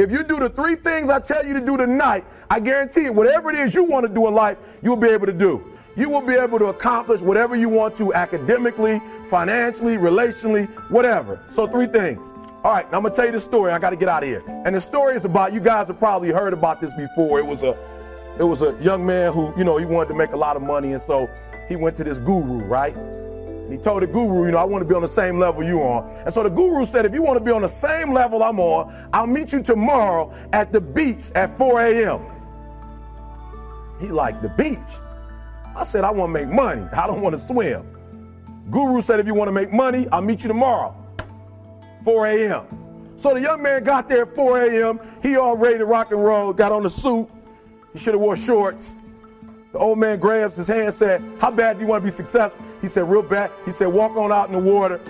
If you do the three things I tell you to do tonight, I guarantee it, whatever it is you want to do in life, you'll be able to do. You will be able to accomplish whatever you want to academically, financially, relationally, whatever. So, three things. All right, now I'm gonna tell you the story. I got to get out of here. And the story is about you guys have probably heard about this before. It was a, it was a young man who, you know, he wanted to make a lot of money, and so he went to this guru, right? And he told the guru, you know, I want to be on the same level you on. And so the guru said, if you want to be on the same level I'm on, I'll meet you tomorrow at the beach at 4 a.m. He like the beach. I said, I want to make money. I don't want to swim. Guru said, if you want to make money, I'll meet you tomorrow, 4 a.m. So the young man got there at 4 a.m. He all ready to rock and roll, got on the suit. He should have wore shorts. The old man grabs his hand and said, How bad do you want to be successful? He said, Real bad. He said, Walk on out in the water.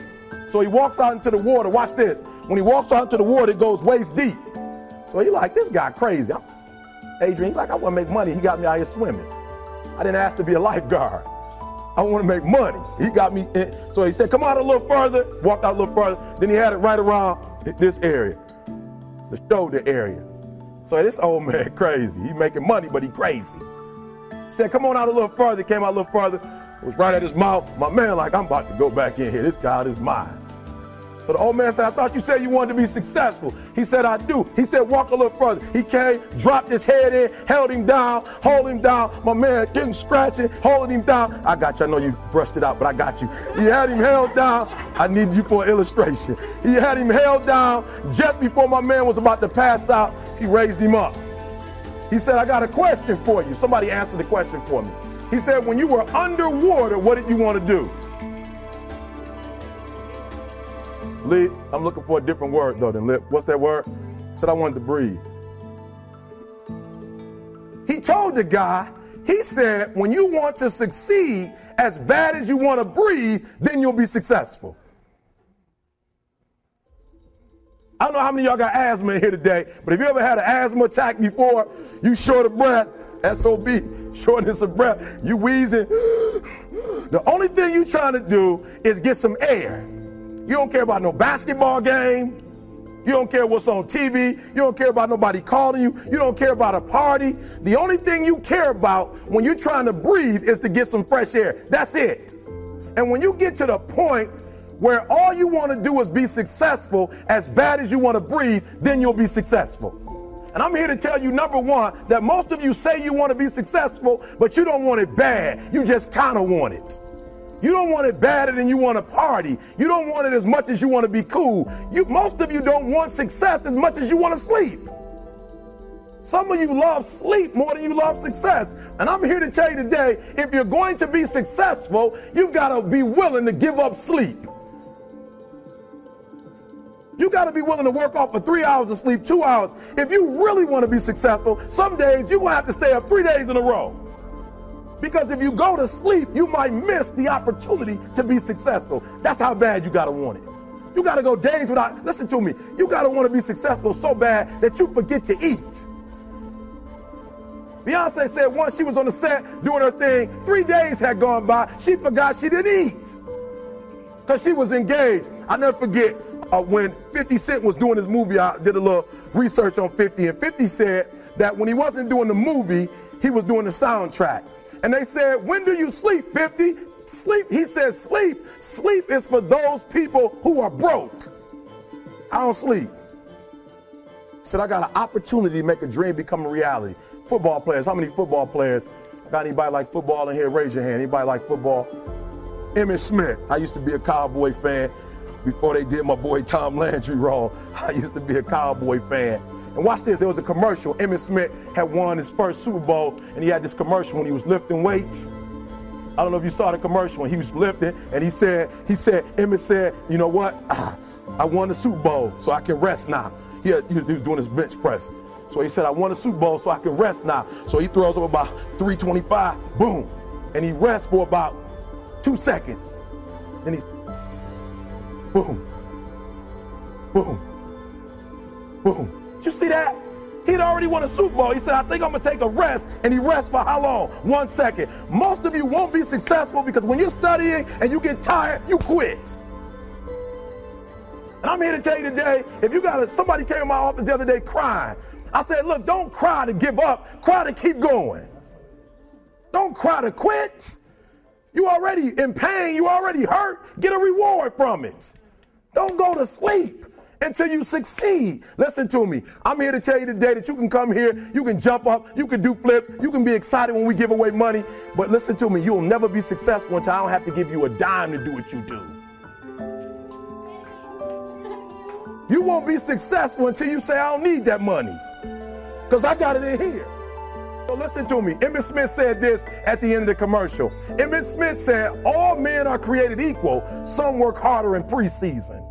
So he walks out into the water. Watch this. When he walks out into the water, it goes waist deep. So he like, This guy crazy. I'm, Adrian, like, I want to make money. He got me out here swimming. I didn't ask to be a lifeguard. I want to make money. He got me in. So he said, Come out a little further. Walked out a little further. Then he had it right around this area, the shoulder area. So this old man crazy. He making money, but he crazy. Said, come on out a little further. Came out a little further. It was right at his mouth. My man, like, I'm about to go back in here. This God is mine. So the old man said, I thought you said you wanted to be successful. He said, I do. He said, walk a little further. He came, dropped his head in, held him down, hold him down. My man getting scratching, holding him down. I got you. I know you brushed it out, but I got you. He had him held down. I need you for an illustration. He had him held down just before my man was about to pass out. He raised him up. He said, I got a question for you. Somebody answer the question for me. He said, when you were underwater, what did you want to do? Lit, I'm looking for a different word though than lip. What's that word? Said I wanted to breathe. He told the guy, he said, when you want to succeed as bad as you want to breathe, then you'll be successful. I don't know how many of y'all got asthma in here today, but if you ever had an asthma attack before, you short of breath, SOB, shortness of breath, you wheezing. The only thing you trying to do is get some air. You don't care about no basketball game. You don't care what's on TV. You don't care about nobody calling you. You don't care about a party. The only thing you care about when you're trying to breathe is to get some fresh air. That's it. And when you get to the point where all you want to do is be successful as bad as you want to breathe, then you'll be successful. And I'm here to tell you, number one, that most of you say you want to be successful, but you don't want it bad. You just kind of want it. You don't want it badder than you want to party. You don't want it as much as you want to be cool. You, most of you don't want success as much as you want to sleep. Some of you love sleep more than you love success. And I'm here to tell you today if you're going to be successful, you've got to be willing to give up sleep. You got to be willing to work off for three hours of sleep, two hours. If you really want to be successful, some days you're going to have to stay up three days in a row. Because if you go to sleep, you might miss the opportunity to be successful. That's how bad you got to want it. You got to go days without, listen to me, you got to want to be successful so bad that you forget to eat. Beyonce said once she was on the set doing her thing, three days had gone by, she forgot she didn't eat because she was engaged. I never forget uh, when 50 Cent was doing his movie, I did a little research on 50, and 50 said that when he wasn't doing the movie, he was doing the soundtrack. And they said, When do you sleep, 50? Sleep. He said, Sleep. Sleep is for those people who are broke. I don't sleep. Said, I got an opportunity to make a dream become a reality. Football players, how many football players? Got anybody like football in here? Raise your hand. Anybody like football? Emmitt Smith. I used to be a Cowboy fan before they did my boy Tom Landry wrong. I used to be a Cowboy fan. And watch this, there was a commercial. Emmitt Smith had won his first Super Bowl, and he had this commercial when he was lifting weights. I don't know if you saw the commercial when he was lifting, and he said, he said, Emmitt said, you know what? Ah, I won the Super Bowl, so I can rest now. He, had, he was doing his bench press. So he said, I won the Super Bowl, so I can rest now. So he throws up about 325, boom. And he rests for about two seconds. Then he's boom, boom, boom. Did you see that? He'd already won a Super Bowl. He said, I think I'm going to take a rest. And he rests for how long? One second. Most of you won't be successful because when you're studying and you get tired, you quit. And I'm here to tell you today, if you got a, somebody came in my office the other day crying. I said, look, don't cry to give up. Cry to keep going. Don't cry to quit. You already in pain. You already hurt. Get a reward from it. Don't go to sleep until you succeed. Listen to me. I'm here to tell you today that you can come here, you can jump up, you can do flips, you can be excited when we give away money. But listen to me, you'll never be successful until I don't have to give you a dime to do what you do. You won't be successful until you say, I don't need that money. Because I got it in here. Listen to me. Emmitt Smith said this at the end of the commercial. Emmitt Smith said, All men are created equal. Some work harder in preseason.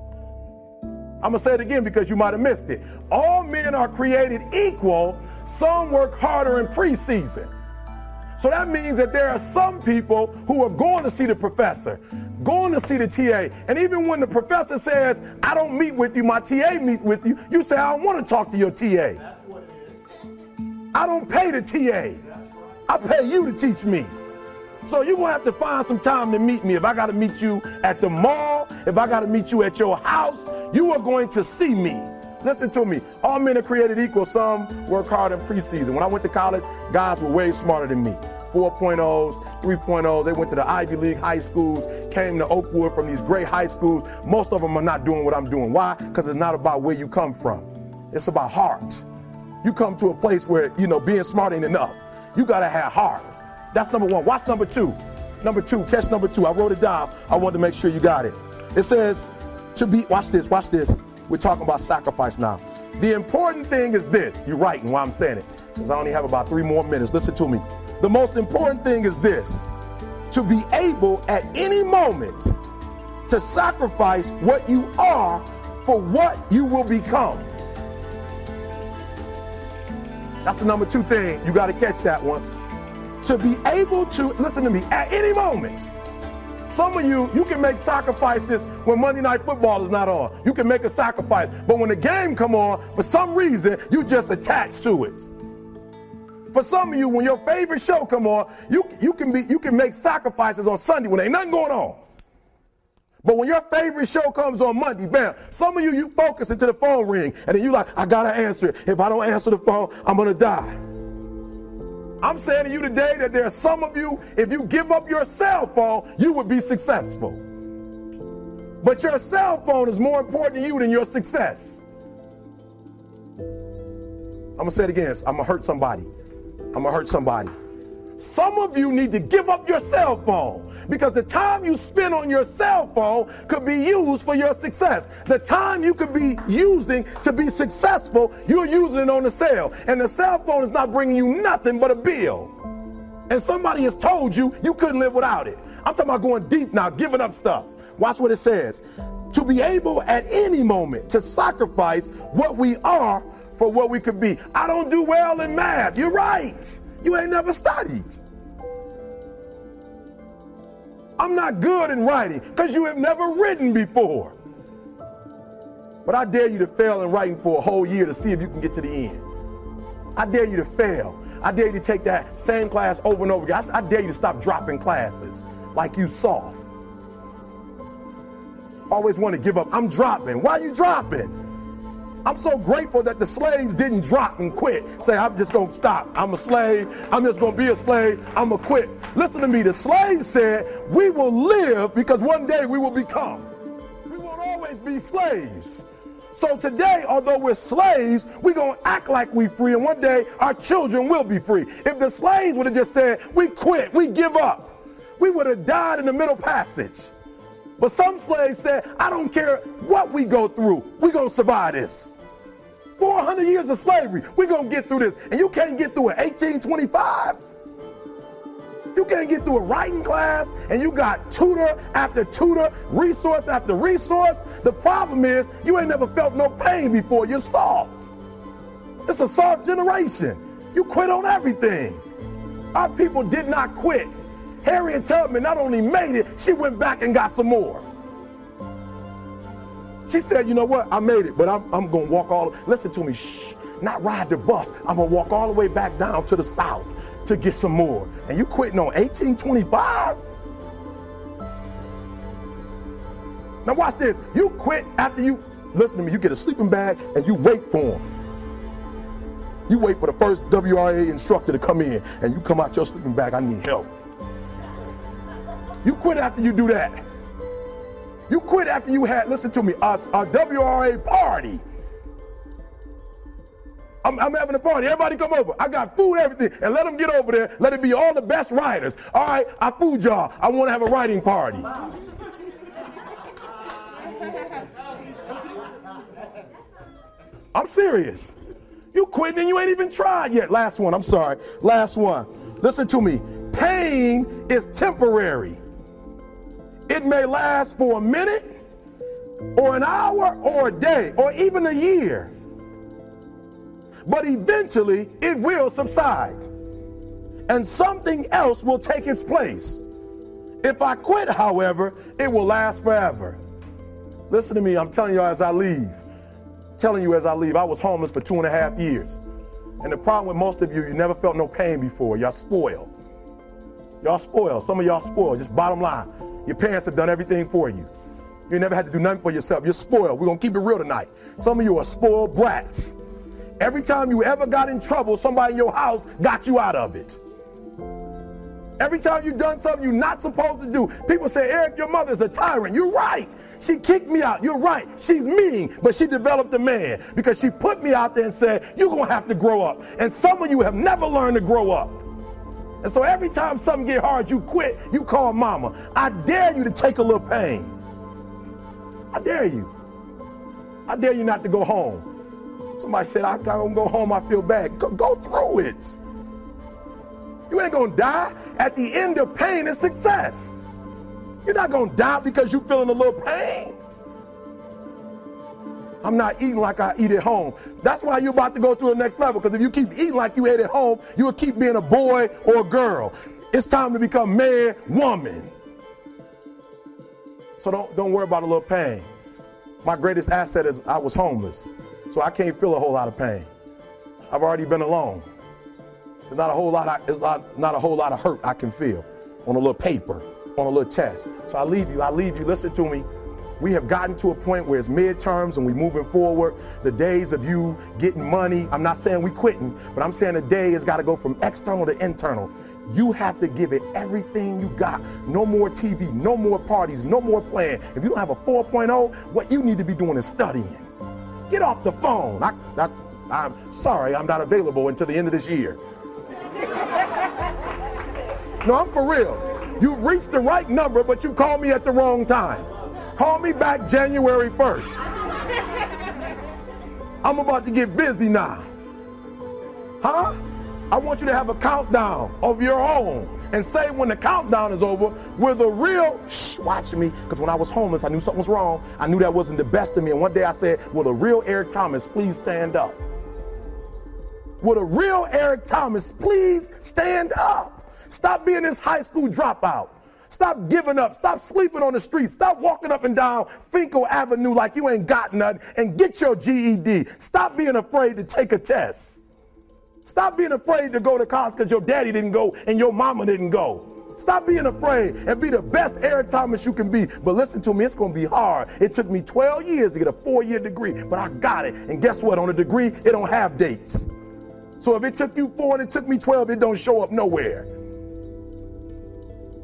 I'm going to say it again because you might have missed it. All men are created equal. Some work harder in preseason. So that means that there are some people who are going to see the professor, going to see the TA. And even when the professor says, I don't meet with you, my TA meets with you, you say, I don't want to talk to your TA. I don't pay the TA. I pay you to teach me. So you're gonna have to find some time to meet me. If I gotta meet you at the mall, if I gotta meet you at your house, you are going to see me. Listen to me. All men are created equal. Some work hard in preseason. When I went to college, guys were way smarter than me. 4.0s, 3.0s. They went to the Ivy League high schools, came to Oakwood from these great high schools. Most of them are not doing what I'm doing. Why? Because it's not about where you come from. It's about heart. You come to a place where, you know, being smart ain't enough. You got to have heart. That's number one. Watch number two. Number two, catch number two. I wrote it down. I wanted to make sure you got it. It says, to be, watch this, watch this. We're talking about sacrifice now. The important thing is this. You're writing why I'm saying it, because I only have about three more minutes. Listen to me. The most important thing is this to be able at any moment to sacrifice what you are for what you will become. That's the number two thing. You got to catch that one. To be able to, listen to me, at any moment. Some of you, you can make sacrifices when Monday Night Football is not on. You can make a sacrifice. But when the game come on, for some reason, you just attach to it. For some of you, when your favorite show come on, you, you, can be, you can make sacrifices on Sunday when ain't nothing going on. But when your favorite show comes on Monday, bam, some of you, you focus until the phone ring, and then you like, I gotta answer it. If I don't answer the phone, I'm gonna die. I'm saying to you today that there are some of you, if you give up your cell phone, you would be successful. But your cell phone is more important to you than your success. I'm gonna say it again. I'm gonna hurt somebody. I'm gonna hurt somebody. Some of you need to give up your cell phone because the time you spend on your cell phone could be used for your success. The time you could be using to be successful, you're using it on the cell. And the cell phone is not bringing you nothing but a bill. And somebody has told you you couldn't live without it. I'm talking about going deep now, giving up stuff. Watch what it says. To be able at any moment to sacrifice what we are for what we could be. I don't do well in math. You're right. You ain't never studied. I'm not good in writing because you have never written before. But I dare you to fail in writing for a whole year to see if you can get to the end. I dare you to fail. I dare you to take that same class over and over again. I, I dare you to stop dropping classes like you soft. Always want to give up. I'm dropping. Why are you dropping? I'm so grateful that the slaves didn't drop and quit. Say, I'm just going to stop. I'm a slave. I'm just going to be a slave. I'm going to quit. Listen to me. The slaves said, We will live because one day we will become. We won't always be slaves. So today, although we're slaves, we're going to act like we're free, and one day our children will be free. If the slaves would have just said, we quit, we give up, we would have died in the middle passage. But some slaves said, I don't care what we go through, we're going to survive this. 400 years of slavery, we're going to get through this. And you can't get through it 1825. You can't get through a writing class and you got tutor after tutor, resource after resource. The problem is you ain't never felt no pain before. You're soft. It's a soft generation. You quit on everything. Our people did not quit. Harriet Tubman not only made it, she went back and got some more. She said, you know what, I made it, but I'm, I'm gonna walk all, listen to me, shh, not ride the bus. I'm gonna walk all the way back down to the south to get some more. And you quitting on 1825? Now watch this. You quit after you, listen to me, you get a sleeping bag and you wait for them. You wait for the first WRA instructor to come in and you come out your sleeping bag, I need help. You quit after you do that. You quit after you had, listen to me, a, a WRA party. I'm, I'm, having a party. Everybody come over. I got food, everything. And let them get over there. Let it be all the best writers. All right, I food y'all. I want to have a writing party. I'm serious. You quitting and you ain't even tried yet. Last one. I'm sorry. Last one. Listen to me. Pain is temporary. It may last for a minute or an hour or a day or even a year. But eventually it will subside and something else will take its place. If I quit, however, it will last forever. Listen to me, I'm telling you as I leave. telling you as I leave, I was homeless for two and a half years. And the problem with most of you, you never felt no pain before. Y'all spoiled. Y'all spoiled. Some of y'all spoiled. Just bottom line. Your parents have done everything for you. You never had to do nothing for yourself. You're spoiled. We're going to keep it real tonight. Some of you are spoiled brats. Every time you ever got in trouble, somebody in your house got you out of it. Every time you've done something you're not supposed to do, people say, Eric, your mother's a tyrant. You're right. She kicked me out. You're right. She's mean, but she developed a man because she put me out there and said, You're going to have to grow up. And some of you have never learned to grow up. And so every time something get hard, you quit, you call mama. I dare you to take a little pain. I dare you. I dare you not to go home. Somebody said, I gotta go home, I feel bad. Go, go through it. You ain't gonna die. At the end of pain is success. You're not gonna die because you're feeling a little pain. I'm not eating like I eat at home. That's why you're about to go to the next level. Because if you keep eating like you ate at home, you will keep being a boy or a girl. It's time to become man, woman. So don't, don't worry about a little pain. My greatest asset is I was homeless. So I can't feel a whole lot of pain. I've already been alone. There's not a whole lot of, not, not a whole lot of hurt I can feel on a little paper, on a little test. So I leave you, I leave you, listen to me. We have gotten to a point where it's midterms and we're moving forward. The days of you getting money, I'm not saying we quitting, but I'm saying the day has got to go from external to internal. You have to give it everything you got. No more TV, no more parties, no more playing. If you don't have a 4.0, what you need to be doing is studying. Get off the phone. I, I, I'm sorry, I'm not available until the end of this year. no, I'm for real. You reached the right number, but you called me at the wrong time. Call me back January 1st. I'm about to get busy now. Huh? I want you to have a countdown of your own and say when the countdown is over, we're the real, shh, watch me. Because when I was homeless, I knew something was wrong. I knew that wasn't the best of me. And one day I said, Will the real Eric Thomas please stand up? Will the real Eric Thomas please stand up? Stop being this high school dropout. Stop giving up. Stop sleeping on the street. Stop walking up and down Fenkell Avenue like you ain't got nothing and get your GED. Stop being afraid to take a test. Stop being afraid to go to college because your daddy didn't go and your mama didn't go. Stop being afraid and be the best Eric Thomas you can be. But listen to me, it's going to be hard. It took me 12 years to get a four year degree, but I got it. And guess what? On a degree, it don't have dates. So if it took you four and it took me 12, it don't show up nowhere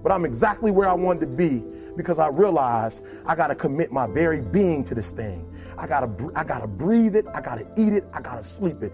but I'm exactly where I wanted to be because I realized I got to commit my very being to this thing. I gotta, I gotta breathe it. I gotta eat it. I gotta sleep it.